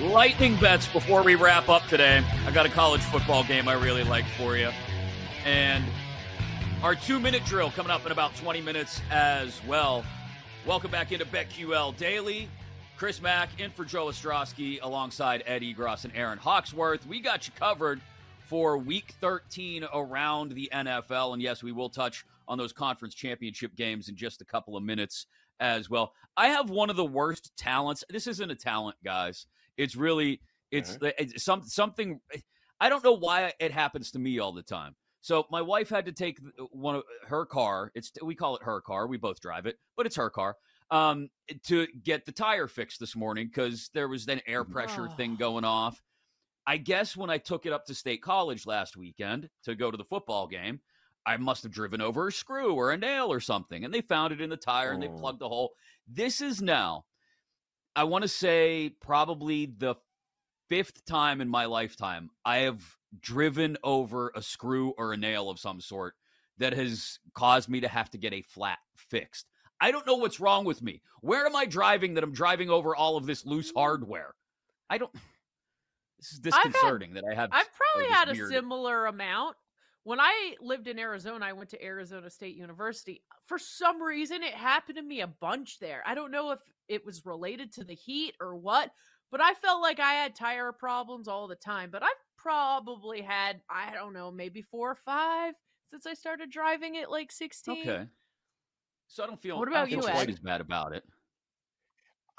Lightning bets before we wrap up today. I got a college football game I really like for you. And our two minute drill coming up in about 20 minutes as well. Welcome back into BetQL Daily. Chris Mack in for Joe Ostrowski alongside Eddie Gross and Erin Hawksworth. We got you covered for week 13 around the NFL. And yes, we will touch on those conference championship games in just a couple of minutes as well. I have one of the worst talents. This isn't a talent, guys. It's really it's, uh-huh. it's some something. I don't know why it happens to me all the time. So my wife had to take one of her car. It's we call it her car. We both drive it, but it's her car. Um, to get the tire fixed this morning because there was an air pressure oh. thing going off. I guess when I took it up to State College last weekend to go to the football game, I must have driven over a screw or a nail or something, and they found it in the tire and they oh. plugged the hole. This is now, I want to say, probably the fifth time in my lifetime I have driven over a screw or a nail of some sort that has caused me to have to get a flat fixed. I don't know what's wrong with me. Where am I driving that I'm driving over all of this loose hardware? I don't. This is disconcerting had, that I have. I've probably had a similar amount when I lived in Arizona, I went to Arizona State University. For some reason, it happened to me a bunch there. I don't know if it was related to the heat or what, but I felt like I had tire problems all the time. But I've probably had, I don't know, maybe four or five since I started driving at like 16. Okay. So I don't feel, what about you, quite as bad about it.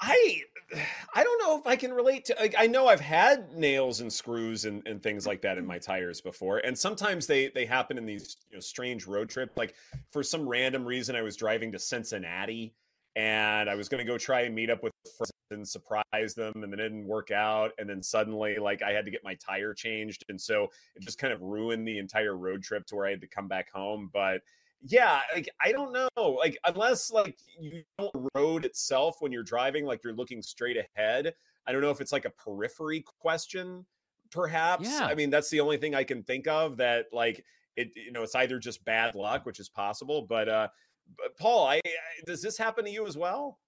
I I don't know if I can relate to like, I know I've had nails and screws and, and things like that in mm-hmm. my tires before and sometimes they they happen in these you know strange road trip like for some random reason I was driving to Cincinnati and I was going to go try and meet up with friends and surprise them and then it didn't work out and then suddenly like I had to get my tire changed and so it just kind of ruined the entire road trip to where I had to come back home but yeah, like I don't know, like unless like you don't road itself when you're driving, like you're looking straight ahead. I don't know if it's like a periphery question, perhaps. Yeah. I mean, that's the only thing I can think of that like it. You know, it's either just bad luck, which is possible, but uh, but Paul, I, I does this happen to you as well?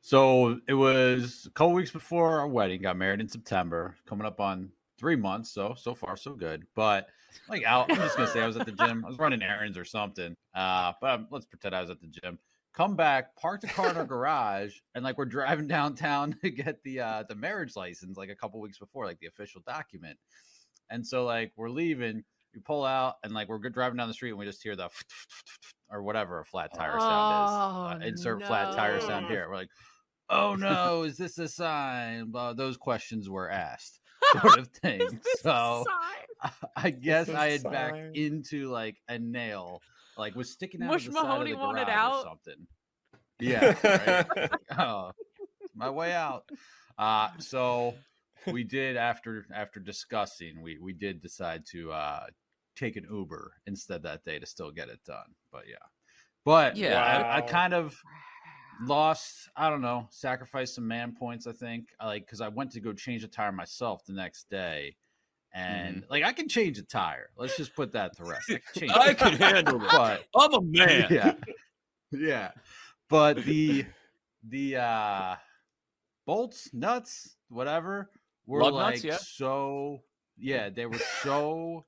So it was a couple weeks before our wedding. Got married in September, coming up on three months. So so far so good, but like out. I'm just gonna say I was at the gym. I was running errands or something. Uh, but um, let's pretend I was at the gym. Come back, park the car in our garage, and like we're driving downtown to get the uh the marriage license like a couple weeks before, like the official document. And so like we're leaving, we pull out, and like we're driving down the street, and we just hear the or whatever a flat tire sound is. Uh, insert no. flat tire sound here. We're like, oh no, is this a sign? Well, those questions were asked, sort of thing. so I guess I had backed into like a nail, like was sticking out Mush of the Mahoney side of the wanted out. or something. Yeah, right? oh, my way out. Uh, so we did after after discussing, we we did decide to uh, take an Uber instead that day to still get it done. But yeah, but yeah, wow. I, I kind of lost i don't know sacrificed some man points i think like because i went to go change the tire myself the next day and mm-hmm. like I can change a tire. Let's just put that to rest. I can, I can handle it. But I'm a man. Yeah. Yeah. But the the uh bolts, nuts, whatever, were Lug like nuts, yeah. so yeah, they were so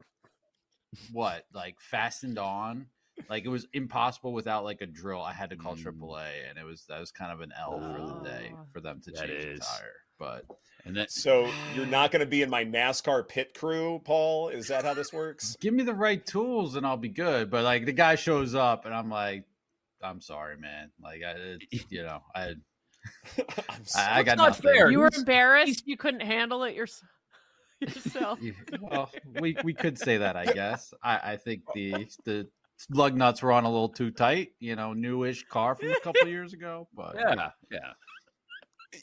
what, like fastened on like it was impossible without like a drill. I had to call Mm. AAA, and it was that was kind of an L for the day Oh. for them to change is. the tire. But And then So you're not going to be in my NASCAR pit crew, Paul? Is that how this works? give me the right tools, and I'll be good. But like the guy shows up, and I'm like, I'm sorry, man. Like I, it's, you know, I I'm I. I got not nothing. fair. You were embarrassed. You couldn't handle it yours- yourself. Well, we we could say that, I guess. I, I think the the lug nuts were on a little too tight. You know, newish car from a couple years ago, but yeah, yeah.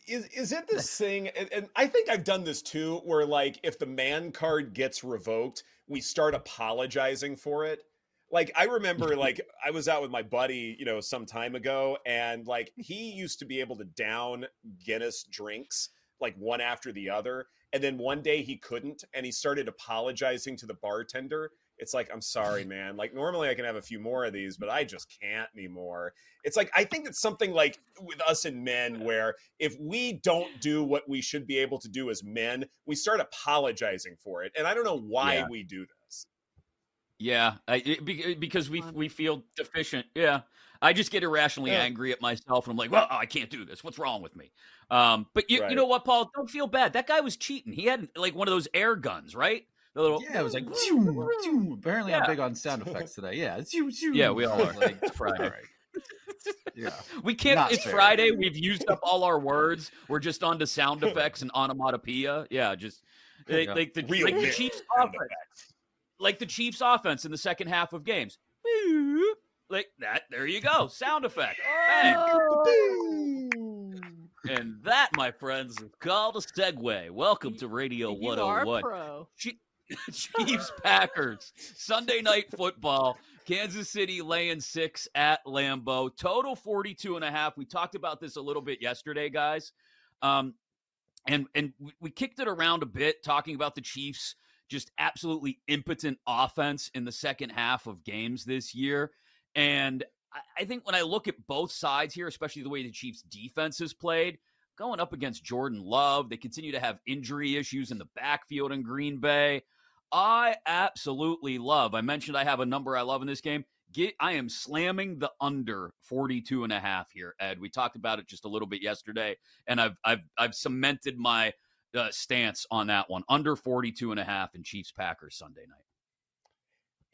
is is it this thing and, and i think i've done this too where like if the man card gets revoked we start apologizing for it like i remember like i was out with my buddy you know some time ago and like he used to be able to down guinness drinks like one after the other and then one day he couldn't and he started apologizing to the bartender it's like i'm sorry man like normally i can have a few more of these but i just can't anymore it's like i think it's something like with us and men where if we don't do what we should be able to do as men we start apologizing for it and i don't know why Yeah. we do this Yeah, I, it, because we we feel deficient. Yeah, I just get irrationally Yeah. angry at myself, and I'm like, "Well, I can't do this. What's wrong with me?" Um, but you, Right. you know what, Paul? Don't feel bad. That guy was cheating. He had like one of those air guns, right? The little yeah, it was like. "Zoom, zoom." Apparently, Yeah. I'm big on sound effects today. Yeah, zoom, zoom. Yeah, we all are. Like, It's Friday. Yeah, We can't. Not it's fair. Friday. We've used up all our words. We're just on to sound effects and onomatopoeia. Yeah, just like, Yeah. like the Real like the Chiefs offense, effects. like the Chiefs offense in the second half of games. Like that. There you go. Sound effect. Bang. Oh! And that, my friends, is called a segue. Welcome to Radio You are 101. pro. Chi- Chiefs Packers Sunday night football. Kansas City laying six at Lambeau. Total 42 and a half. We talked about this a little bit yesterday, guys. Um, and and we, kicked it around a bit talking about the Chiefs just absolutely impotent offense in the second half of games this year. And I, I think when I look at both sides here, especially the way the Chiefs defense has played, going up against Jordan Love, they continue to have injury issues in the backfield in Green Bay. I absolutely love. I mentioned I have a number I love in this game. Get, I am slamming the under 42 and a half here, Ed. We talked about it just a little bit yesterday, and I've I've I've cemented my uh, stance on that one. Under 42 and a half in Chiefs Packers Sunday night.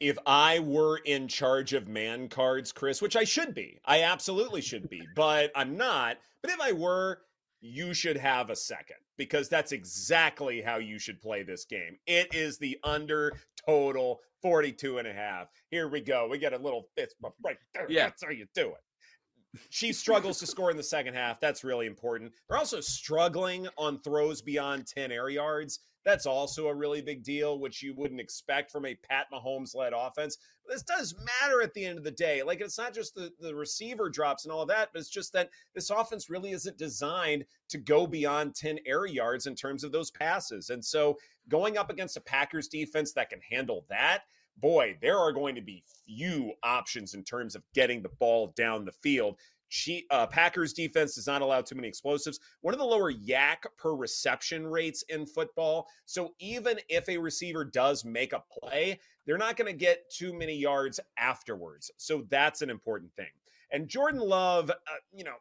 if I were in charge of man cards, Chris, which I should be, I absolutely should be, but I'm not. But if I were, you should have a second because that's exactly how you should play this game. It is the under total 42 and a half. Here we go. We get a little fist bump right there. Yeah. That's how you do it. Chiefs struggles to score in the second half. That's really important. They're also struggling on throws beyond 10 air yards. That's also a really big deal, which you wouldn't expect from a Pat Mahomes led offense. But this does matter at the end of the day. Like, it's not just the, the receiver drops and all of that, but it's just that this offense really isn't designed to go beyond 10 air yards in terms of those passes. And so, going up against a Packers defense that can handle that, boy, there are going to be few options in terms of getting the ball down the field. She, uh, Packers defense does not allow too many explosives. One of the lower YAC per reception rates in football. So even if a receiver does make a play, they're not going to get too many yards afterwards. So that's an important thing. And Jordan Love, uh, you know,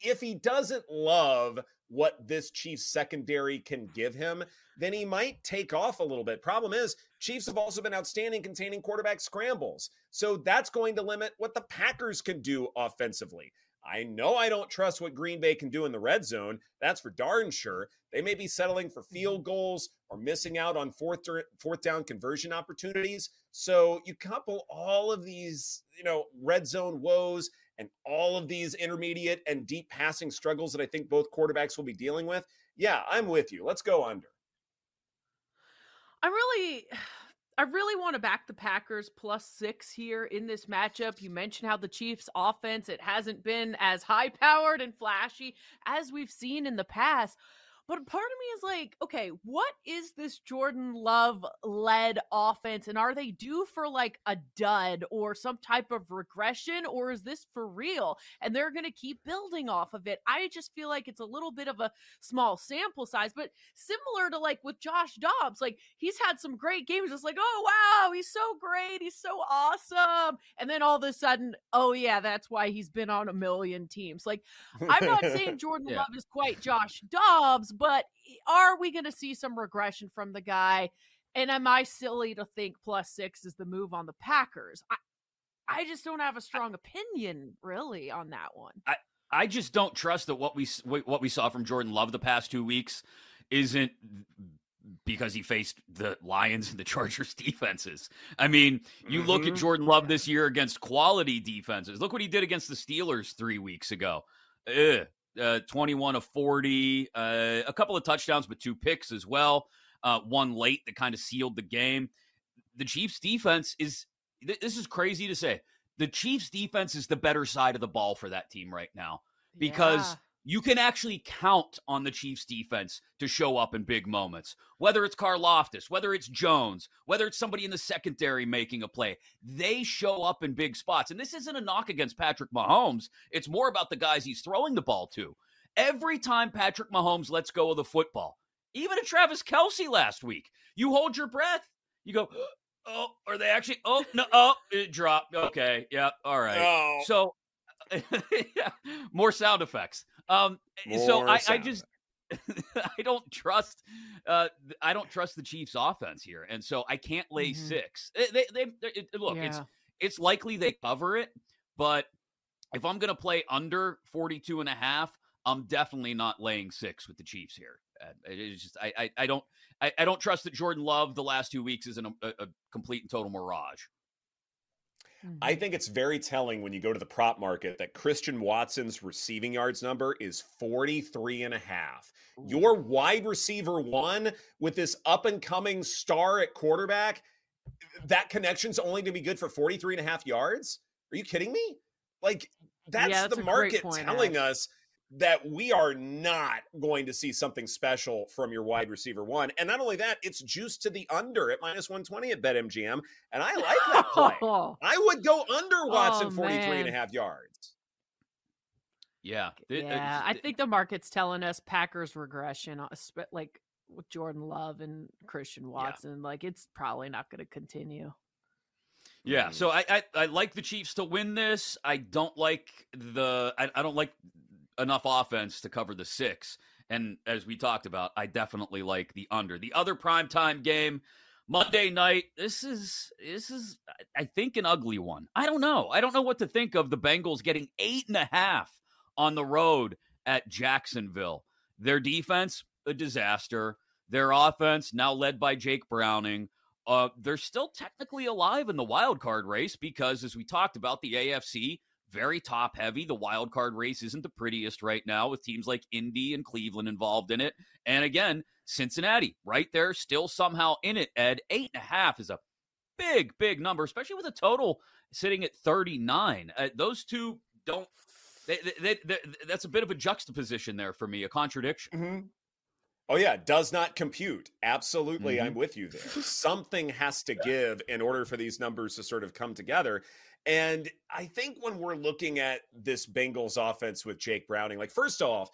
if he doesn't love what this Chiefs secondary can give him, then he might take off a little bit. Problem is, Chiefs have also been outstanding containing quarterback scrambles. So that's going to limit what the Packers can do offensively. I know I don't trust what Green Bay can do in the red zone. That's for darn sure. They may be settling for mm-hmm. field goals or missing out on fourth fourth down conversion opportunities. So you couple all of these, you know, red zone woes and all of these intermediate and deep passing struggles that I think both quarterbacks will be dealing with. Yeah, I'm with you. Let's go under. I'm really I really want to back the Packers plus six here in this matchup. You mentioned how the Chiefs offense, it hasn't been as high powered and flashy as we've seen in the past. But part of me is like, okay, what is this Jordan Love led offense? And are they due for like a dud or some type of regression? Or is this for real? And they're going to keep building off of it. I just feel like it's a little bit of a small sample size, but similar to like with Josh Dobbs, like he's had some great games. It's like, oh, wow, he's so great. He's so awesome. And then all of a sudden, oh, yeah, that's why he's been on a million teams. Like, I'm not saying Jordan yeah. Love is quite Josh Dobbs but are we going to see some regression from the guy? And am I silly to think plus six is the move on the Packers? I, I just don't have a strong opinion really on that one. I, I just don't trust that what we what we saw from Jordan Love the past two weeks isn't because he faced the Lions and the Chargers defenses. I mean, you mm-hmm. look at mm-hmm. Jordan Love this year against quality defenses. Look what he did against the Steelers three weeks ago. Ugh, uh, 21 of 40, uh, a couple of touchdowns, but two picks as well. Uh, one late that kind of sealed the game. The Chiefs' defense is, this is crazy to say, the Chiefs' defense is the better side of the ball for that team right now because. You can actually count on the Chiefs defense to show up in big moments. Whether it's Karlaftis, whether it's Jones, whether it's somebody in the secondary making a play, they show up in big spots. And this isn't a knock against Patrick Mahomes. It's more about the guys he's throwing the ball to. Every time Patrick Mahomes lets go of the football, even a Travis Kelce last week, you hold your breath. You go, oh, are they actually? Oh, no, oh, it dropped. Okay, yeah, all right. Oh. So, yeah, more sound effects. Um, More so I, I just I don't trust uh, I don't trust the Chiefs offense here. And so I can't lay mm-hmm. 6. Eh, they, they, they look, yeah. it's it's likely they cover it, but if I'm going to play under 42 and a half, I'm definitely not laying 6 with the Chiefs here. It's just I I, I don't I, I, don't trust that Jordan Love the last 2 weeks is an, a, a complete and total mirage. Mm-hmm. I think it's very telling when you go to the prop market that Christian Watson's receiving yards number is 43 and a half. Ooh. Your wide receiver one with this up and coming star at quarterback, that connection's only to be good for 43 and a half yards? Are you kidding me? Like that's, yeah, that's the market point, telling us that we are not going to see something special from your wide receiver one. And not only that, it's juiced to the under at minus 120 at BetMGM. And I like that play. I would go under Watson oh, 43 man. and a half yards. Yeah. Yeah. I think the market's telling us Packers regression, uh, like with Jordan Love and Christian Watson. Yeah. Like it's probably not going to continue. Yeah, so I, I, I like the Chiefs to win this. I don't like the I, I don't like enough offense to cover the six. And as we talked about, I definitely like the under. The other primetime game, Monday night. This is this is I think an ugly one. I don't know. I don't know what to think of the Bengals getting eight and a half on the road at Jacksonville. Their defense, a disaster. Their offense, now led by Jake Browning, uh, they're still technically alive in the wild card race because, as we talked about, the AFC very top heavy. The wild card race isn't the prettiest right now with teams like Indy and Cleveland involved in it. And again, Cincinnati right there, still somehow in it. Ed, eight and a half is a big, big number, especially with a total sitting at 39. Uh, those two don't. They, they, they, that's a bit of a juxtaposition there for me, a contradiction. Mm-hmm. Oh yeah, does not compute. Absolutely, mm-hmm. I'm with you there. Something has to give in order for these numbers to sort of come together. And I think when we're looking at this Bengals offense with Jake Browning, like first off,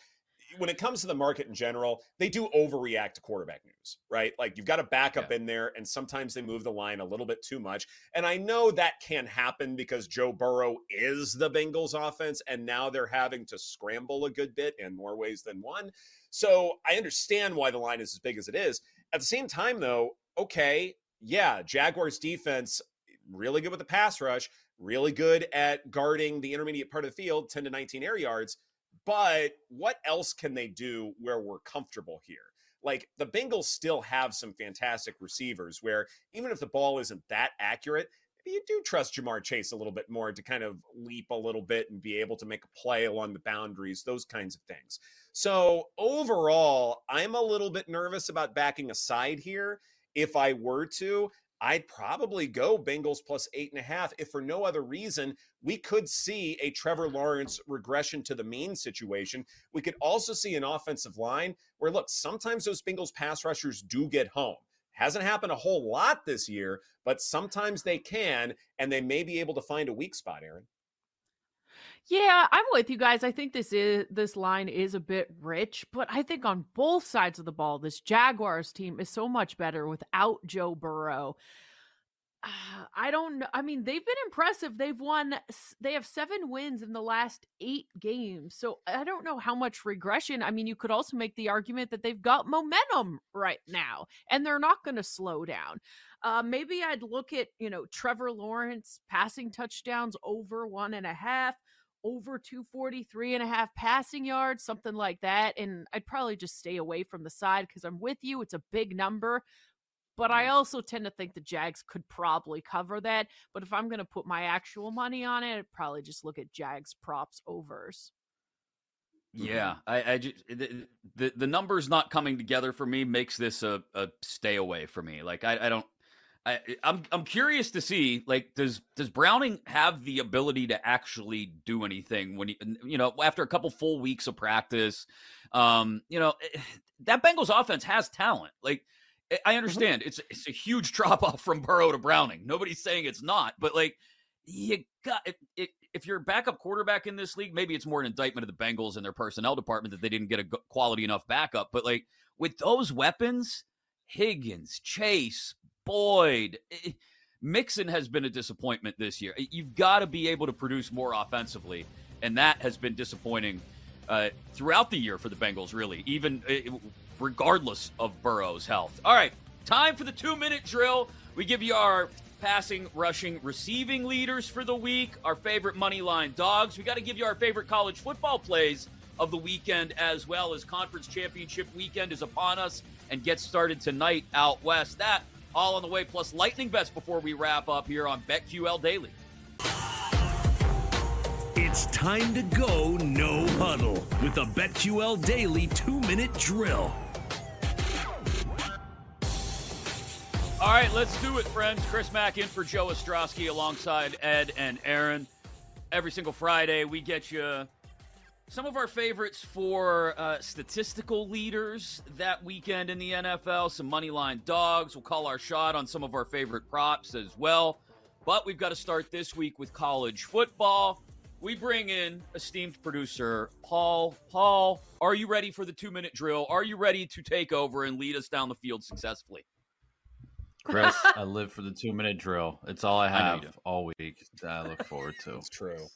when it comes to the market in general, they do overreact to quarterback news, right? Like you've got a backup yeah. in there, and sometimes they move the line a little bit too much. And I know that can happen because Joe Burrow is the Bengals offense, and now they're having to scramble a good bit in more ways than one. So I understand why the line is as big as it is. At the same time, though, okay, yeah, Jaguars defense really good with the pass rush, really good at guarding the intermediate part of the field, 10 to 19 air yards. But what else can they do where we're comfortable here? Like the Bengals still have some fantastic receivers where even if the ball isn't that accurate, you do trust Ja'Marr Chase a little bit more to kind of leap a little bit and be able to make a play along the boundaries, those kinds of things. So overall, I'm a little bit nervous about backing aside here if I were to. I'd probably go Bengals plus eight and a half. If for no other reason, we could see a Trevor Lawrence regression to the mean situation. We could also see an offensive line where, look, sometimes those Bengals pass rushers do get home. Hasn't happened a whole lot this year, but sometimes they can, and they may be able to find a weak spot, Erin. Yeah, I'm with you guys. I think this is this line is a bit rich, but I think on both sides of the ball, this Jaguars team is so much better without Joe Burrow. Uh, I don't know. I mean, they've been impressive. They've won, they have seven wins in the last eight games. So I don't know how much regression. I mean, you could also make the argument that they've got momentum right now and they're not going to slow down. Uh, maybe I'd look at, you know, Trevor Lawrence passing touchdowns over one and a half over 243 and a half passing yards, something like that. And I'd probably just stay away from the side because I'm with you. It's a big number. But I also tend to think the Jags could probably cover that. But if I'm going to put my actual money on it, I'd probably just look at Jags props overs. Yeah, mm-hmm. I, I just the, the, the numbers not coming together for me makes this a, a stay away for me. Like I, I don't I, I'm I'm curious to see like does does Browning have the ability to actually do anything when he you know after a couple full weeks of practice, um you know eh, that Bengals offense has talent like eh, I mm-hmm. understand it's it's a huge drop off from Burrow to Browning nobody's saying it's not but like you got it, it, if you're a backup quarterback in this league maybe it's more an indictment of the Bengals and their personnel department that they didn't get a quality enough backup but like with those weapons Higgins, Chase, Boyd. Mixon has been a disappointment this year. You've got to be able to produce more offensively, and that has been disappointing uh, throughout the year for the Bengals, really, even uh, regardless of Burrow's health. All right, time for the two minute drill. We give you our passing, rushing, receiving leaders for the week, our favorite money line dogs. We got to give you our favorite college football plays of the weekend as well as conference championship weekend is upon us and gets started tonight out west. That all on the way, plus lightning bets before we wrap up here on BetQL Daily. It's time to go no huddle with the BetQL Daily two minute drill. All right, let's do it, friends. Chris Mack in for Joe Ostrowski alongside Ed and Erin. Every single Friday, we get you some of our favorites for uh, statistical leaders that weekend in the NFL, some money line dogs. We'll call our shot on some of our favorite props as well. But we've got to start this week with college football. We bring in esteemed producer Paul. Paul, are you ready for the two minute drill? Are you ready to take over and lead us down the field successfully? Chris, I live for the two minute drill. It's all I have I all week. That I look forward to. It's true.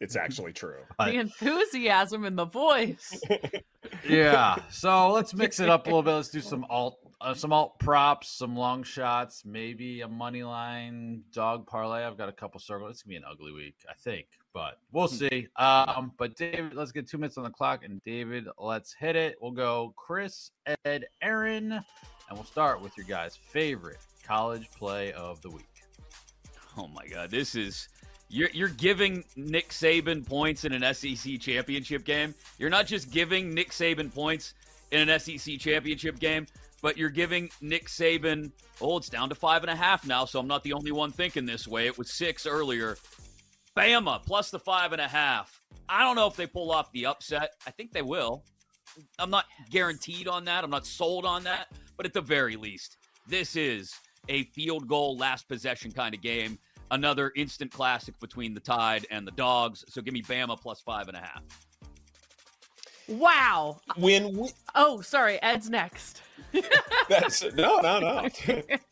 It's actually true. The enthusiasm in the voice. yeah. So let's mix it up a little bit. Let's do some alt, uh, some alt props, some long shots, maybe a money line dog parlay. I've got a couple circles. It's gonna be an ugly week, I think, but we'll hmm. see. Um, but David, let's get two minutes on the clock, and David, let's hit it. We'll go Chris, Ed, Erin, and we'll start with your guys' favorite college play of the week. Oh my God, this is you're, you're giving Nick Saban points in an SEC championship game. You're not just giving Nick Saban points in an SEC championship game, but you're giving Nick Saban, oh, it's down to five and a half now, so I'm not the only one thinking this way. It was six earlier. Bama plus the five and a half. I don't know if they pull off the upset. I think they will. I'm not guaranteed on that. I'm not sold on that. But at the very least, this is a field goal, last possession kind of game another instant classic between the Tide and the Dogs. So give me Bama plus five and a half. Wow. When we... Oh, sorry. Ed's next. That's no, no, no.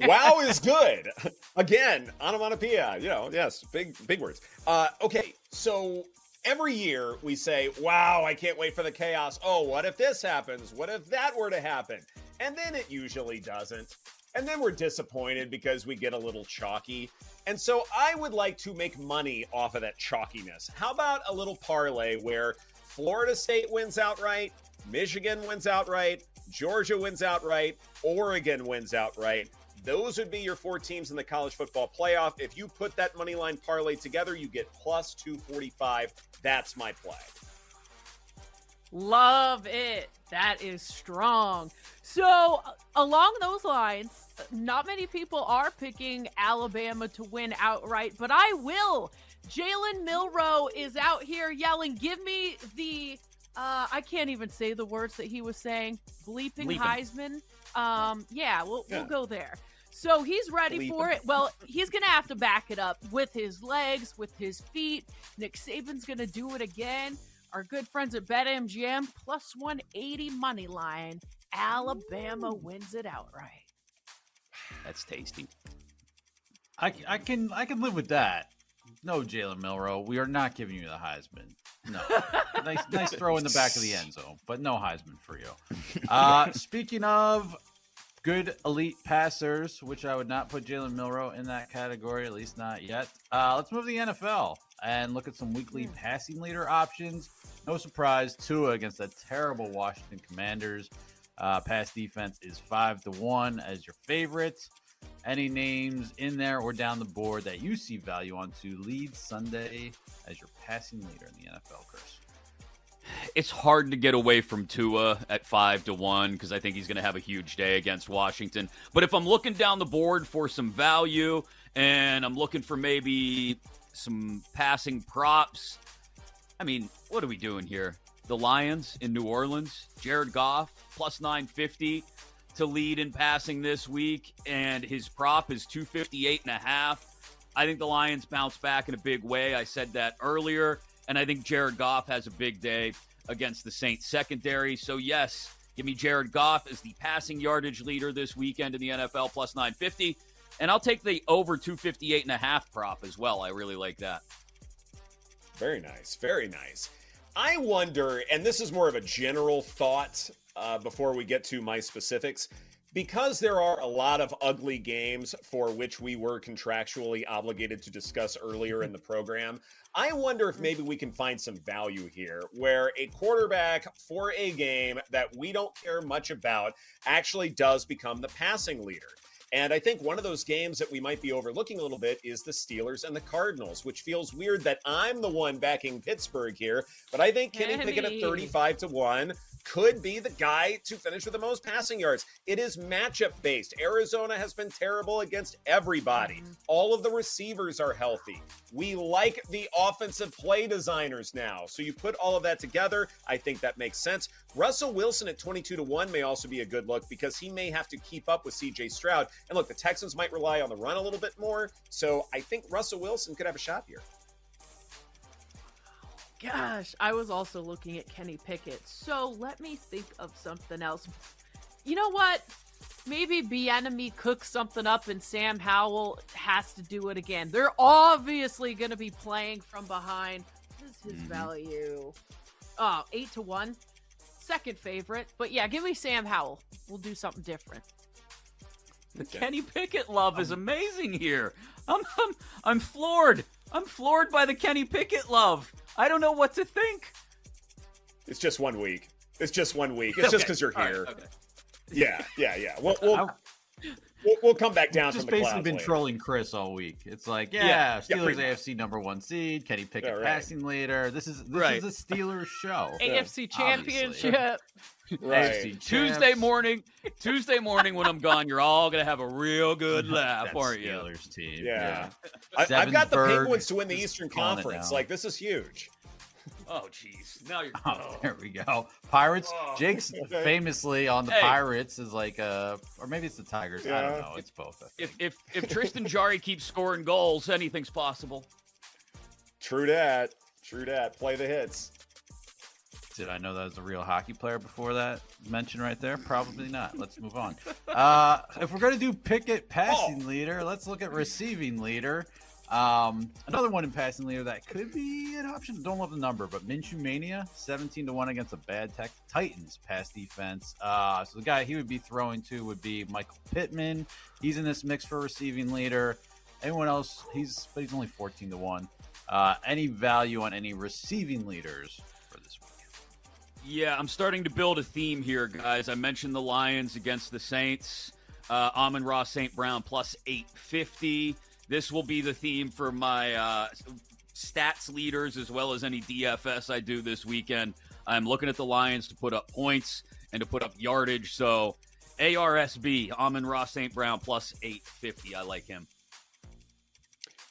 wow is good. Again, onomatopoeia. You know, yes, big, big words. Uh, okay, so every year we say, "Wow, I can't wait for the chaos." Oh, what if this happens? What if that were to happen? And then it usually doesn't. And then we're disappointed because we get a little chalky. And so I would like to make money off of that chalkiness. How about a little parlay where Florida State wins outright, Michigan wins outright, Georgia wins outright, Oregon wins outright. Those would be your four teams in the college football playoff. If you put that money line parlay together, you get plus 245. That's my play. Love it. That is strong. So, along those lines, not many people are picking Alabama to win outright, but I will. Jalen Milroe is out here yelling, Give me the. Uh, I can't even say the words that he was saying. Bleeping, Bleeping. Heisman. Um, yeah, we'll, Yeah. we'll go there. So he's ready Bleep for it. Well, he's going to have to back it up with his legs, with his feet. Nick Saban's going to do it again. Our good friends at BetMGM plus 180 money line. Alabama wins it outright. That's tasty. I, I can I can live with that. No, Jalen Milroe, we are not giving you the Heisman. No, nice nice throw in the back of the end zone, but no Heisman for you. Uh, speaking of good elite passers, which I would not put Jalen Milroe in that category, at least not yet. Uh, let's move to the NFL and look at some weekly passing leader options. No surprise, Tua against a terrible Washington Commanders. Uh, pass defense is five to one as your favorite. Any names in there or down the board that you see value on to lead Sunday as your passing leader in the NFL, Chris? It's hard to get away from Tua at five to one because I think he's going to have a huge day against Washington. But if I'm looking down the board for some value and I'm looking for maybe some passing props, I mean, what are we doing here? The Lions in New Orleans, Jared Goff plus 950 to lead in passing this week, and his prop is 258 and a half. I think the Lions bounce back in a big way. I said that earlier, and I think Jared Goff has a big day against the Saints secondary. So yes, give me Jared Goff as the passing yardage leader this weekend in the NFL plus 950, and I'll take the over 258 and a half prop as well. I really like that. Very nice. Very nice. I wonder, and this is more of a general thought uh, before we get to my specifics, because there are a lot of ugly games for which we were contractually obligated to discuss earlier in the program. I wonder if maybe we can find some value here where a quarterback for a game that we don't care much about actually does become the passing leader. And I think one of those games that we might be overlooking a little bit is the Steelers and the Cardinals, which feels weird that I'm the one backing Pittsburgh here. But I think Kenny Pickett at 35 to 1 could be the guy to finish with the most passing yards. It is matchup based. Arizona has been terrible against everybody. All of the receivers are healthy. We like the offensive play designers now. So you put all of that together, I think that makes sense. Russell Wilson at 22 to 1 may also be a good look because he may have to keep up with CJ Stroud. And look, the Texans might rely on the run a little bit more. So I think Russell Wilson could have a shot here. Gosh, I was also looking at Kenny Pickett. So let me think of something else. You know what? Maybe Bieniemy cooks something up and Sam Howell has to do it again. They're obviously going to be playing from behind. What is his Mhm. value? Oh, eight to one. Second favorite. But yeah, give me Sam Howell. We'll do something different. The Kenny Pickett love is amazing here. I'm, I'm I'm floored. I'm floored by the Kenny Pickett love. I don't know what to think. It's just one week. It's just one week. It's just because you're all right, here. okay. Yeah, yeah, yeah. We'll, we'll, we'll, we'll come back down just from the basically been later. trolling Chris all week. It's like, yeah, Yeah, yeah, Steelers pretty much. AFC number one seed, Kenny Pickett Yeah, right. passing leader. This is this Right. is a Steelers show. AFC. Championship. Right. AFC Tuesday champs. morning, Tuesday morning when I'm gone, you're all gonna have a real good laugh, That aren't you? Steelers team. Yeah. I, I've got the Penguins to win the Eastern Conference. Like this is huge. Oh, jeez. Now you're. Oh, there we go. Pirates. Oh. Jake's Okay. famously on the Hey. Pirates is like uh or maybe it's the Tigers. I don't know. It's both. If if if Tristan Jarry keeps scoring goals, anything's possible. True that. True that. Play the hits. Did I know that was a real hockey player before that mention right there? Probably not. Let's move on. Uh, if we're going to do Pickett passing Oh. leader, let's look at receiving leader. Um, another one in passing leader that could be an option. Don't love the number, but Minshew Mania, 17 to 1 against a bad tech Titans pass defense. Uh, so the guy he would be throwing to would be Michael Pittman. He's in this mix for receiving leader. Anyone else? He's but he's only 14 to 1. Uh, any value on any receiving leaders for this week? Yeah, I'm starting to build a theme here, guys. I mentioned the Lions against the Saints. Uh, Amon-Ra St. Brown plus 850. This will be the theme for my uh, stats leaders as well as any DFS I do this weekend. I'm looking at the Lions to put up points and to put up yardage. So ARSB, Amon-Ra St. Brown plus 850. I like him.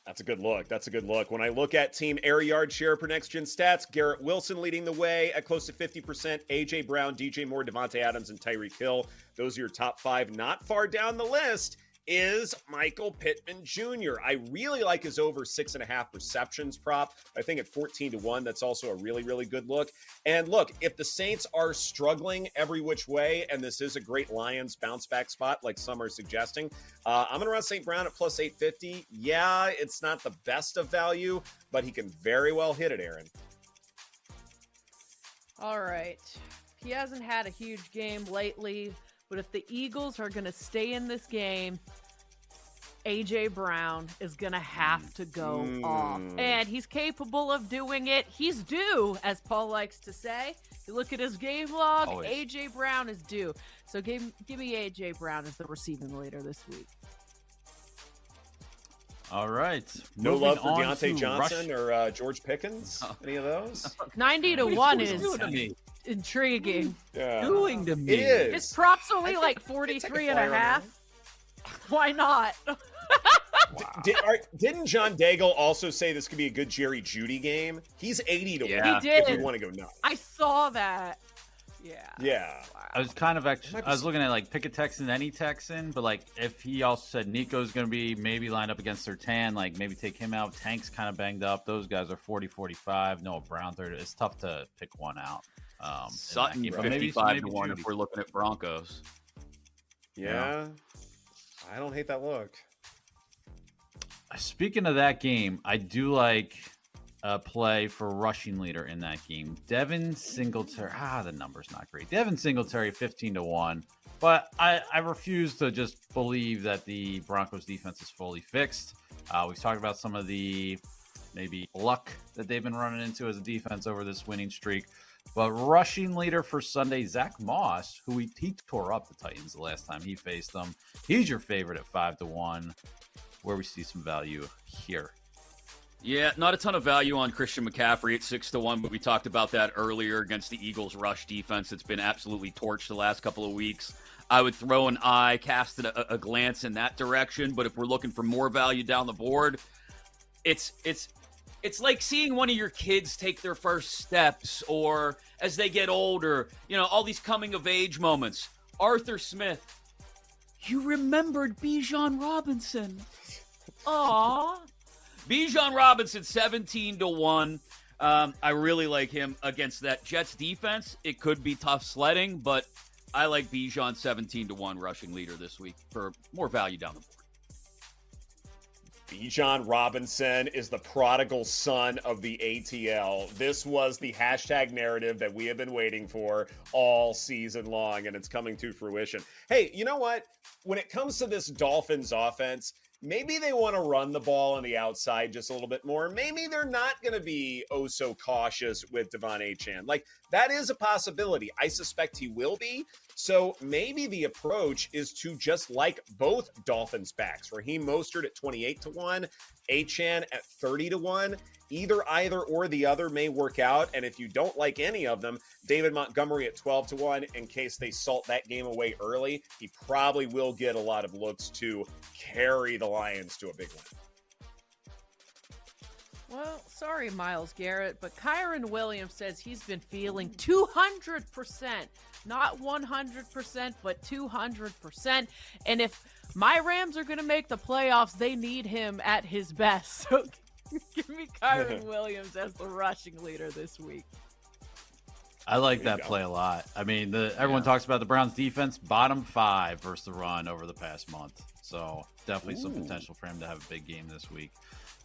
That's a good look. That's a good look. When I look at team air yard share per next gen stats, Garrett Wilson leading the way at close to 50%. AJ Brown, DJ Moore, Davante Adams, and Tyreek Hill. Those are your top five. Not far down the list is Michael Pittman Jr. I really like his over six and a half receptions prop. I think at 14 to 1, that's also a really, really good look. And look, if the Saints are struggling every which way, and this is a great Lions bounce back spot, like some are suggesting, uh, I'm going to run St. Brown at plus 850. Yeah, it's not the best of value, but he can very well hit it, Erin. All right. He hasn't had a huge game lately. But if the Eagles are going to stay in this game, AJ Brown is going to have to go mm. off. And he's capable of doing it. He's due, as Paul likes to say. You look at his game log, Always. AJ Brown is due. So give, give me AJ Brown as the receiving leader this week. All right. No Moving love for Diontae Johnson Rush. or uh, George Pickens? Any of those? 90 to 1 is intriguing. Yeah. Doing to me. It is. His prop's only like 43 and a half. Why not? wow. Did, not John Daigle also say this could be a good Jerry Jeudy game? He's 80 to yeah. 1 he did. if you want to go nuts. I saw that. Yeah. Yeah. I was kind of actually, I was looking at like pick a Texan, any Texan, but like if he also said Nico's going to be maybe lined up against Surtain, like maybe take him out. Tank's kind of banged up. Those guys are 40 45. No, Brown 30. It's tough to pick one out. Um, Sutton 55 maybe, maybe to 1 if we're looking at Broncos. Yeah. yeah. I don't hate that look. Speaking of that game, I do like a play for rushing leader in that game. Devin Singletary. Ah, the number's not great. Devin Singletary, 15 to 1. But I, I refuse to just believe that the Broncos defense is fully fixed. Uh, we've talked about some of the maybe luck that they've been running into as a defense over this winning streak. But rushing leader for Sunday, Zach Moss, who he, he tore up the Titans the last time he faced them. He's your favorite at five to one. Where we see some value here. Yeah, not a ton of value on Christian McCaffrey at six to one, but we talked about that earlier against the Eagles' rush defense. It's been absolutely torched the last couple of weeks. I would throw an eye, cast a, a glance in that direction. But if we're looking for more value down the board, it's it's it's like seeing one of your kids take their first steps or as they get older, you know, all these coming of age moments. Arthur Smith, you remembered Bijan Robinson. Aw. Bijan Robinson, 17 to 1. Um, I really like him against that Jets defense. It could be tough sledding, but I like Bijan 17 to 1 rushing leader this week for more value down the board. Bijan Robinson is the prodigal son of the ATL. This was the hashtag narrative that we have been waiting for all season long, and it's coming to fruition. Hey, you know what? When it comes to this Dolphins offense, maybe they want to run the ball on the outside just a little bit more. Maybe they're not going to be oh so cautious with De'Von Achane. Like that is a possibility. I suspect he will be. So maybe the approach is to just like both Dolphins backs, Raheem Mostert at 28 to 1, Achane at 30 to 1. Either either or the other may work out. And if you don't like any of them, David Montgomery at 12 to 1 in case they salt that game away early. He probably will get a lot of looks to carry the Lions to a big win. Well, sorry, Myles Garrett, but Kyren Williams says he's been feeling 200%, not 100%, but 200%. And if my Rams are going to make the playoffs, they need him at his best. So give me Kyren Williams as the rushing leader this week. I like that play a lot. I mean, the, everyone yeah. talks about the Browns defense, bottom five versus the run over the past month. So definitely Ooh. some potential for him to have a big game this week.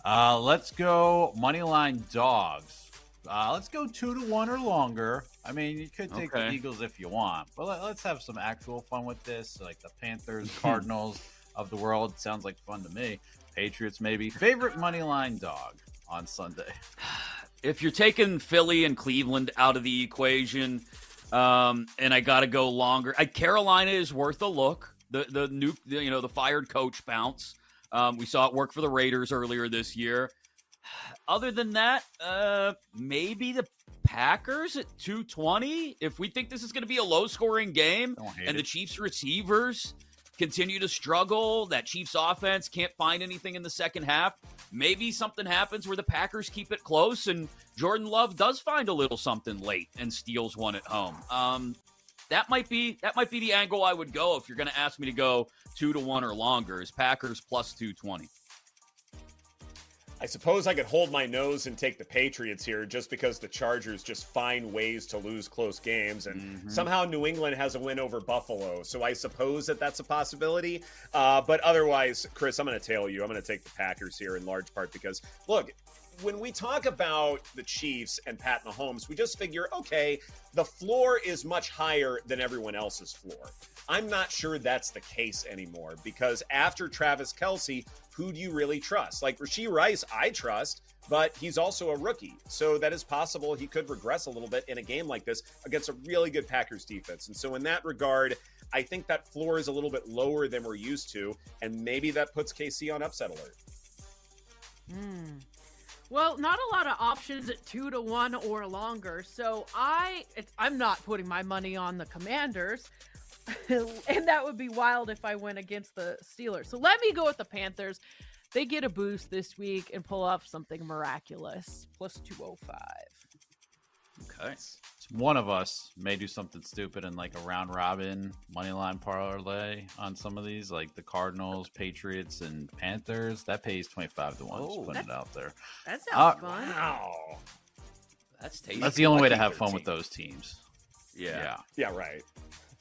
Uh, let's go money line dogs. Uh, let's go two to one or longer. I mean, you could take okay. the Eagles if you want, but let, us have some actual fun with this. Like the Panthers, Cardinals of the world sounds like fun to me. Patriots, maybe. Favorite money line dog on Sunday. If you're taking Philly and Cleveland out of the equation, um, and I got to go longer, I, Carolina is worth a look. The the new you know the fired coach bounce. Um, we saw it work for the Raiders earlier this year. Other than that, uh, maybe the Packers at 220. If we think this is going to be a low scoring game and the. Chiefs receivers continue to struggle, that Chiefs offense can't find anything in the second half, maybe something happens where the Packers keep it close and Jordan Love does find a little something late and steals one at home. Um, that might be that might be the angle I would go if you're going to ask me to go two to one or longer. Is Packers plus two twenty? I suppose I could hold my nose and take the Patriots here just because the Chargers just find ways to lose close games. And Mm-hmm. somehow New England has a win over Buffalo. So I suppose that that's a possibility. Uh, but otherwise, Chris, I'm going to tail you. I'm going to take the Packers here in large part because, look, when we talk about the Chiefs and Pat Mahomes, we just figure, okay, the floor is much higher than everyone else's floor. I'm not sure that's the case anymore because after Travis Kelce, who do you really trust? Like Rashee Rice, I trust, but he's also a rookie. So that is possible he could regress a little bit in a game like this against a really good Packers defense. And so, in that regard, I think that floor is a little bit lower than we're used to. And maybe that puts KC on upset alert. Hmm. Well, not a lot of options at two to one or longer. So I, I'm not putting my money on the Commanders, and that would be wild if I went against the Steelers. So let me go with the Panthers. They get a boost this week and pull off something miraculous. Plus two hundred five. Okay. One of us may do something stupid in like a round robin money line parlay on some of these, like the Cardinals, Patriots, and Panthers. That pays twenty five to one. Oh, just putting it out there. That Uh, sounds fun. Wow. That's tasty. That's the only way to have fun 13. with those teams. Yeah. Yeah, right.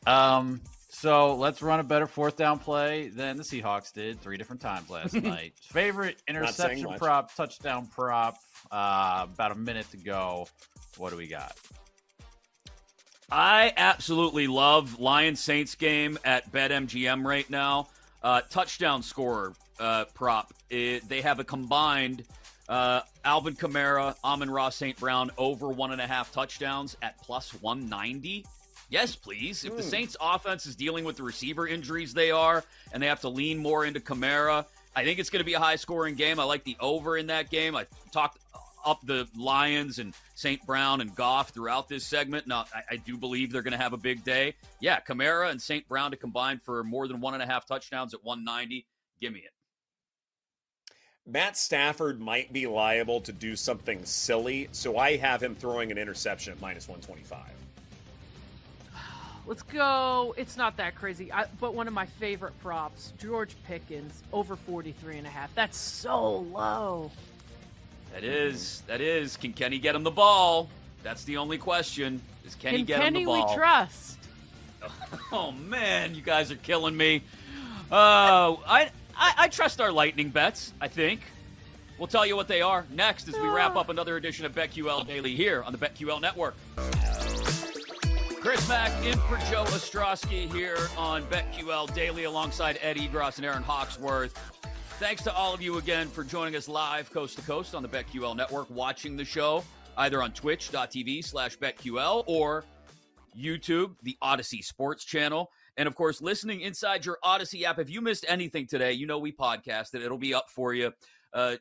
Um. So let's run a better fourth down play than the Seahawks did three different times last night. Favorite interception prop, touchdown prop. Uh, about a minute to go. What do we got? I absolutely love Lions Saints game at BetMGM right now. Uh, touchdown scorer uh, prop. It, they have a combined uh, Alvin Kamara, Amon-Ra St. Brown over one and a half touchdowns at plus 190. Yes, please. If the Saints offense is dealing with the receiver injuries they are and they have to lean more into Kamara, I think it's going to be a high scoring game. I like the over in that game. I talked up the Lions and St. Brown and Goff throughout this segment. Now, I, I do believe they're going to have a big day. Yeah, Kamara and St. Brown to combine for more than one and a half touchdowns at 190. Give me it. Matt Stafford might be liable to do something silly, so I have him throwing an interception at minus 125. Let's go. It's not that crazy. I, but one of my favorite props, George Pickens, over 43 and a half. That's so low. That is, that is. Can Kenny get him the ball? That's the only question. Is Kenny Can get Kenny him the ball? Kenny, we trust? Oh man, you guys are killing me. Uh, I, I I trust our lightning bets. I think we'll tell you what they are next as we wrap up another edition of BetQL Daily here on the BetQL Network. Chris Mack in for Joe Ostrowski here on BetQL Daily alongside Eddie Egros and Erin Hawksworth. Thanks to all of you again for joining us live coast to coast on the BetQL network, watching the show either on twitch.tv slash BetQL or YouTube, the Audacy Sports channel. And of course, listening inside your Audacy app. If you missed anything today, you know we podcasted. It'll be up for you uh,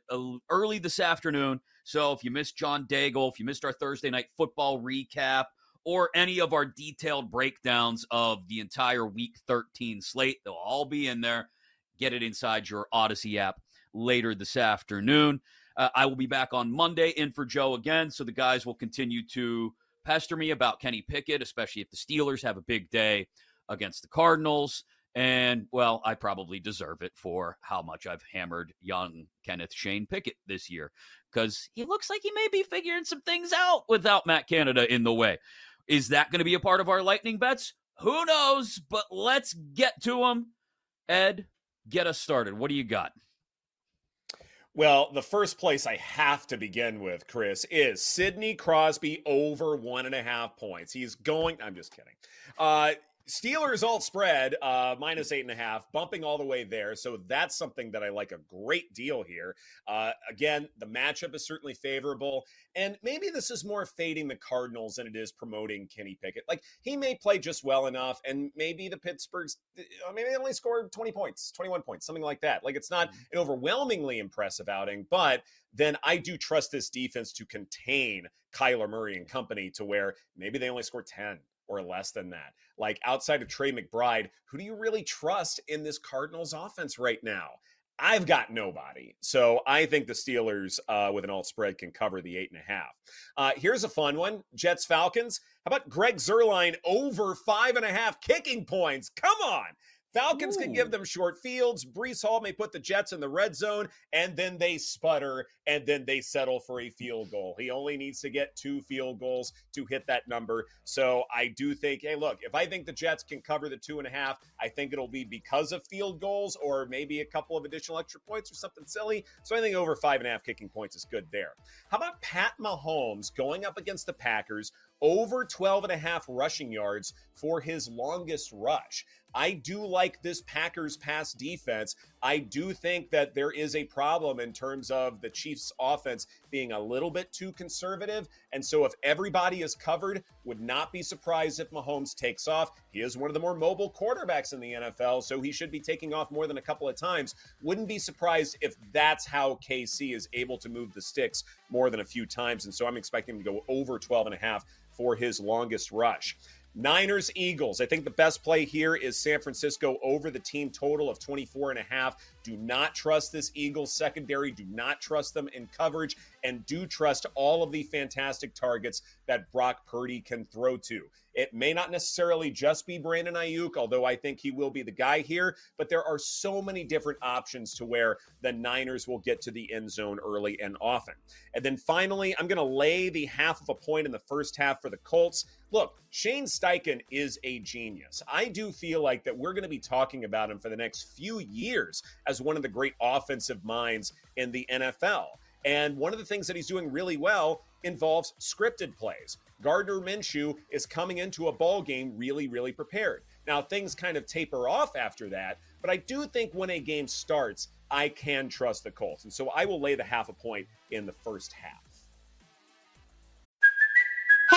early this afternoon. So if you missed John Daigle, if you missed our Thursday night football recap, or any of our detailed breakdowns of the entire week 13 slate, they'll all be in there. Get it inside your Audacy app later this afternoon. Uh, I will be back on Monday in for Joe again. So the guys will continue to pester me about Kenny Pickett, especially if the Steelers have a big day against the Cardinals. And, well, I probably deserve it for how much I've hammered young Kenneth Shane Pickett this year because he looks like he may be figuring some things out without Matt Canada in the way. Is that going to be a part of our lightning bets? Who knows? But let's get to them. Ed, get us started. What do you got? Well, the first place I have to begin with, Chris, is Sidney Crosby over one and a half points. He's going. I'm just kidding. Uh, Steelers alt spread uh, minus eight and a half, bumping all the way there. So that's something that I like a great deal here. Uh, again, the matchup is certainly favorable, and maybe this is more fading the Cardinals than it is promoting Kenny Pickett. Like he may play just well enough, and maybe the Pittsburgh's uh, maybe they only scored twenty points, twenty one points, something like that. Like it's not Mm-hmm. an overwhelmingly impressive outing, but then I do trust this defense to contain Kyler Murray and company to where maybe they only score ten or less than that. Like outside of Trey McBride, who do you really trust in this Cardinals offense right now? I've got nobody. So I think the Steelers uh, with an alt spread can cover the eight and a half. Uh, here's a fun one Jets Falcons. How about Greg Zuerlein over five and a half kicking points? Come on. Falcons can give them short fields. Breece Hall may put the Jets in the red zone, and then they sputter, and then they settle for a field goal. He only needs to get two field goals to hit that number. So I do think, hey, look, if I think the Jets can cover the two and a half, I think it'll be because of field goals or maybe a couple of additional extra points or something silly. So I think over five and a half kicking points is good there. How about Pat Mahomes going up against the Packers? over 12 and a half rushing yards for his longest rush. I do like this Packers pass defense. I do think that there is a problem in terms of the Chiefs offense being a little bit too conservative. And so if everybody is covered, would not be surprised if Mahomes takes off. He is one of the more mobile quarterbacks in the NFL, so he should be taking off more than a couple of times. Wouldn't be surprised if that's how KC is able to move the sticks more than a few times. And so I'm expecting him to go over 12 and a half for his longest rush. Niners Eagles. I think the best play here is San Francisco over the team total of 24 and a half. Do not trust this Eagles secondary. Do not trust them in coverage and do trust all of the fantastic targets that Brock Purdy can throw to. It may not necessarily just be Brandon Aiyuk, although I think he will be the guy here, but there are so many different options to where the Niners will get to the end zone early and often. And then finally, I'm going to lay the half of a point in the first half for the Colts. Look, Shane Steichen is a genius. I do feel like that we're going to be talking about him for the next few years as one of the great offensive minds in the NFL. And one of the things that he's doing really well involves scripted plays. Gardner Minshew is coming into a ball game really, really prepared. Now, things kind of taper off after that, but I do think when a game starts, I can trust the Colts. And so I will lay the half a point in the first half.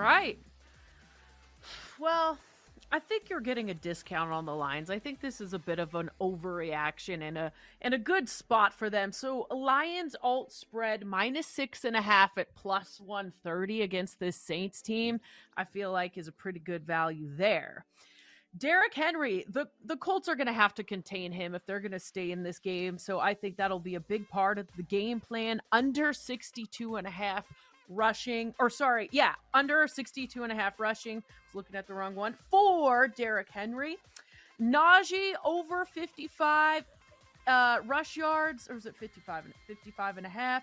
Right. Well, I think you're getting a discount on the lines. I think this is a bit of an overreaction and a and a good spot for them. So Lions alt spread minus six and a half at plus one thirty against this Saints team. I feel like is a pretty good value there. Derrick Henry, the the Colts are going to have to contain him if they're going to stay in this game. So I think that'll be a big part of the game plan. Under 62 and a half rushing, or sorry, yeah, under 62 and a half rushing. I was looking at the wrong one for Derrick Henry. Najee over 55 uh, rush yards, or is it 55 and 55 and a half?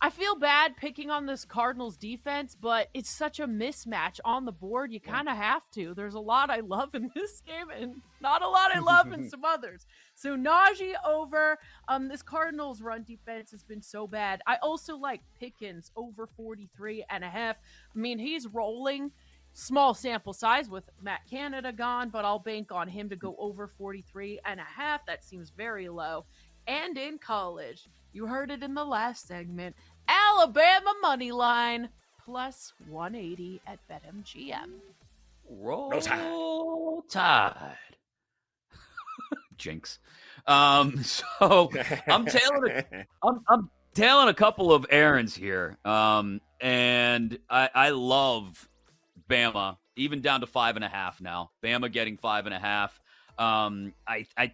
I feel bad picking on this Cardinals defense, but it's such a mismatch on the board. You kind of have to. There's a lot I love in this game and not a lot I love in some others. So Najee over. Um, this Cardinals run defense has been so bad. I also like Pickens over 43 and a half. I mean, he's rolling. Small sample size with Matt Canada gone, but I'll bank on him to go over 43 and a half. That seems very low. And in college, you heard it in the last segment. Alabama money line plus 180 at BetMGM. Roll Roll tide. Jinx. Um, so I'm tailing a, I'm, I'm tailing a couple of errands here. Um, and I, I love Bama, even down to five and a half now. Bama getting five and a half. Um, I, I,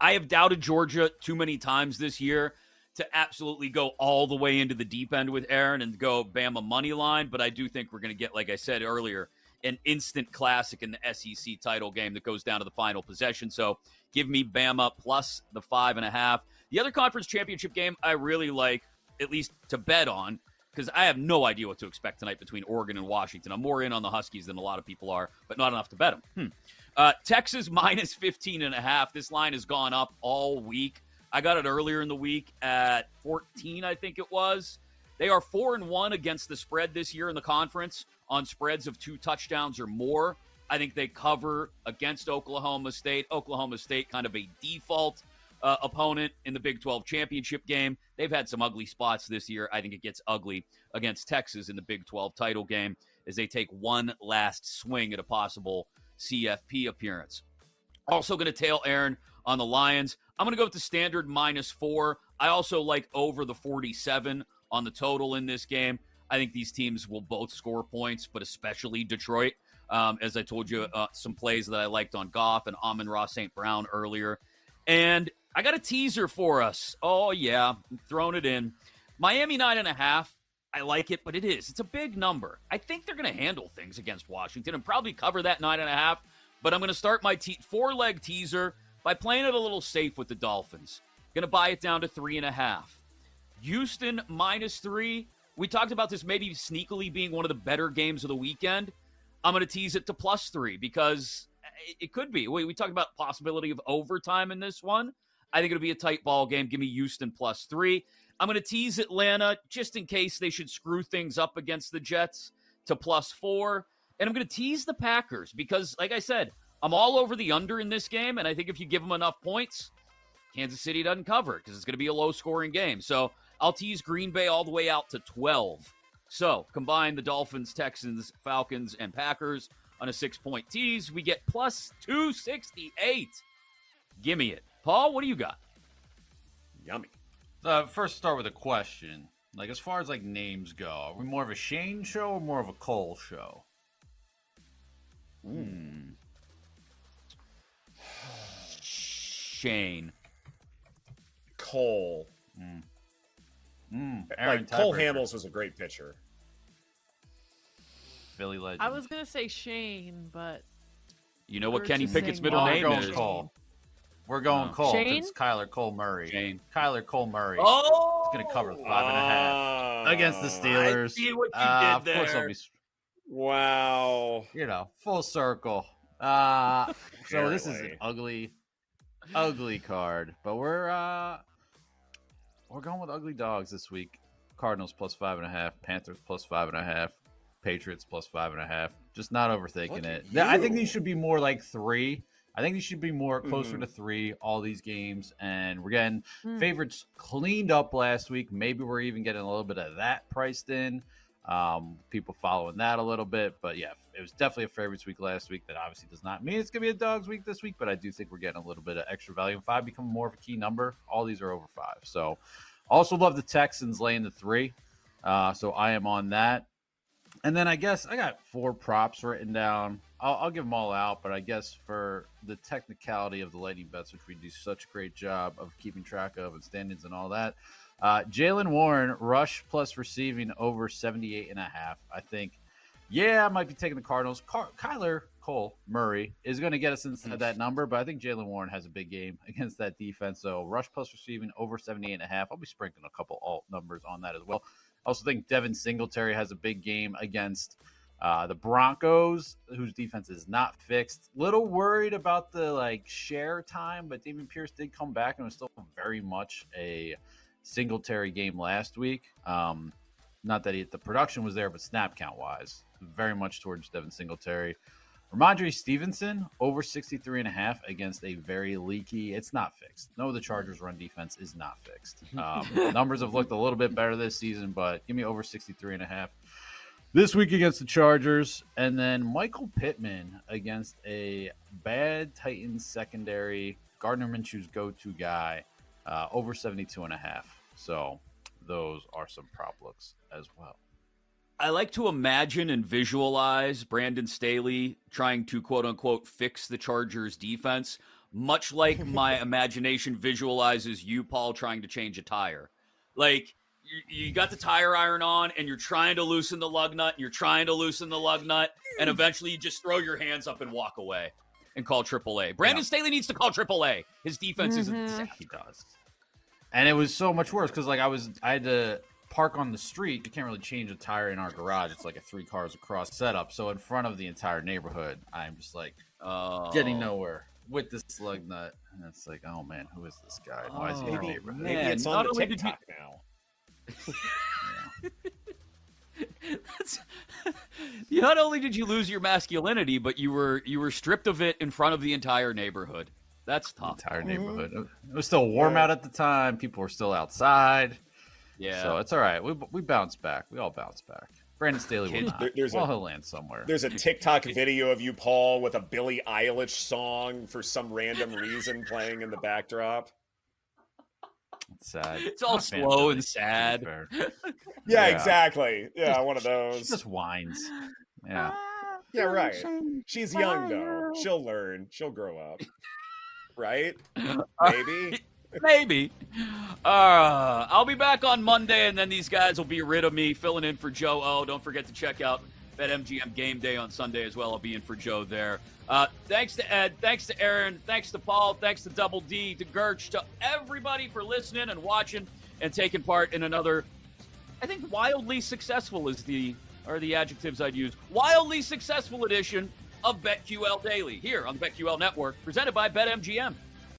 I have doubted Georgia too many times this year to absolutely go all the way into the deep end with Erin and go Bama money line. But I do think we're going to get, like I said earlier, an instant classic in the SEC title game that goes down to the final possession. So give me Bama plus the five and a half. The other conference championship game I really like, at least to bet on, because I have no idea what to expect tonight between Oregon and Washington. I'm more in on the Huskies than a lot of people are, but not enough to bet them. Hmm. Uh, Texas minus 15 and a half. This line has gone up all week. I got it earlier in the week at 14, I think it was. They are four and one against the spread this year in the conference on spreads of two touchdowns or more. I think they cover against Oklahoma State. Oklahoma State, kind of a default uh, opponent in the Big 12 championship game. They've had some ugly spots this year. I think it gets ugly against Texas in the Big 12 title game as they take one last swing at a possible CFP appearance. Also going to tail Erin on the Lions. I'm going to go with the standard minus four. I also like over the 47 on the total in this game. I think these teams will both score points, but especially Detroit. Um, as I told you, uh, some plays that I liked on Goff and Amon-Ra St. Brown earlier. And I got a teaser for us. Oh, yeah, I'm throwing it in. Miami nine and a half. I like it, but it is. It's a big number. I think they're going to handle things against Washington and probably cover that nine and a half. But I'm going to start my te- four leg teaser by playing it a little safe with the Dolphins. Going to buy it down to three and a half. Houston minus three. We talked about this maybe sneakily being one of the better games of the weekend. I'm going to tease it to plus three because uh, it could be. We, we talked about possibility of overtime in this one. I think it'll be a tight ball game. Give me Houston plus three. I'm going to tease Atlanta just in case they should screw things up against the Jets to plus four. And I'm going to tease the Packers because, like I said, I'm all over the under in this game. And I think if you give them enough points, Kansas City doesn't cover because it's going to be a low scoring game. So I'll tease Green Bay all the way out to 12. So combine the Dolphins, Texans, Falcons, and Packers on a six point tease. We get plus 268. Give me it. Paul, what do you got? Yummy. Uh, first, start with a question. Like, as far as like names go, are we more of a Shane show or more of a Cole show? Hmm. Shane. Cole. Mm. Mm. like Cole Hamels was a great pitcher. Philly legend. I was gonna say Shane, but you know what Kenny just Pickett's middle Cole. name We're going is? Cole. We're going Oh. Cole. 'cause Shane? It's Kyler Cole Murray. Shane. Kyler Cole Murray. Oh, He's going to cover the five and a half against the Steelers. see what you Uh, did Of course. I'll be, Wow. you know, full circle. Uh, so this is an ugly, ugly card, but we're uh, we're going with ugly dogs this week. Cardinals plus five and a half, Panthers plus five and a half, Patriots plus five and a half. Just not overthinking Look it. at I think these should be more like three. I think these should be more closer Mhm. to three. All these games, and we're getting Hmm. favorites cleaned up last week. Maybe we're even getting a little bit of that priced in. Um, people following that a little bit, but yeah, it was definitely a favorites week last week. That obviously does not mean it's gonna be a dogs week this week, but I do think we're getting a little bit of extra value. And five becoming more of a key number. All these are over five. So, also love the Texans laying the three. Uh, so I am on that. And then I guess I got four props written down. I'll, I'll give them all out, but I guess for the technicality of the lightning bets, which we do such a great job of keeping track of and standings and all that, uh, Jaylen Warren rush plus receiving over 78 and a half. I think, yeah, I might be taking the Cardinals. Car- Kyler Cole Murray is going to get us inside that number, but I think Jaylen Warren has a big game against that defense. So rush plus receiving over 78 and a half. I'll be sprinkling a couple alt numbers on that as well. I also think Devin Singletary has a big game against uh, the Broncos, whose defense is not fixed. Little worried about the like share time, but Dameon Pierce did come back and was still very much a Singletary game last week. Um, not that he, the production was there, but snap count wise, very much towards Devin Singletary. Rhamondre Stevenson over 63 and a half against a very leaky. It's not fixed. No, the Chargers run defense is not fixed. Um, numbers have looked a little bit better this season, but give me over 63 and a half this week against the Chargers. And then Michael Pittman against a bad Titans secondary. Gardner Minshew's go-to guy uh, over 72 and a half. So those are some prop looks as well. I like to imagine and visualize Brandon Staley trying to quote unquote fix the Chargers defense, much like my imagination visualizes you, Paul, trying to change a tire. Like you, you got the tire iron on and you're trying to loosen the lug nut and you're trying to loosen the lug nut and eventually you just throw your hands up and walk away and call AAA. Brandon Staley needs to call AAA. His defense Mm-hmm. isn't. He does. And it was so much worse because like I was I had to park on the street. You can't really change a tire in our garage. It's like a three cars across setup. So in front of the entire neighborhood, I'm just like Oh. getting nowhere with this slug nut. And it's like, oh man, who is this guy? Why is he in our Oh, neighborhood? Maybe Man, it's not on the only did you- TikTok now. That's- Not only did you lose your masculinity, but you were you were stripped of it in front of the entire neighborhood. That's The tough. entire Mm-hmm. neighborhood. It was still warm Yeah. out at the time. People were still outside. Yeah. So it's all right. We we bounced back. We all bounce back. Brandon Staley will Kids- not. there- there's well, a- he'll land somewhere. There's a TikTok video of you, Paul, with a Billie Eilish song for some random reason playing in the backdrop. It's sad. It's all Not a fan of slow and sad. Yeah, Yeah. exactly. Yeah, one of those. She those. just whines. Yeah. Ah, yeah, right. She's young though. She'll learn. She'll grow up. Right? Maybe. Maybe. Uh, I'll be back on Monday, and then these guys will be rid of me, filling in for Joe O. Don't forget to check out BetMGM Game Day on Sunday as well. I'll be in for Joe there. Uh, thanks to Ed. Thanks to Erin. Thanks to Paul. Thanks to Double D, to Gerch, to everybody for listening and watching and taking part in another, I think, wildly successful is the are the adjectives I'd use. Wildly successful edition of BetQL Daily here on the BetQL Network, presented by BetMGM.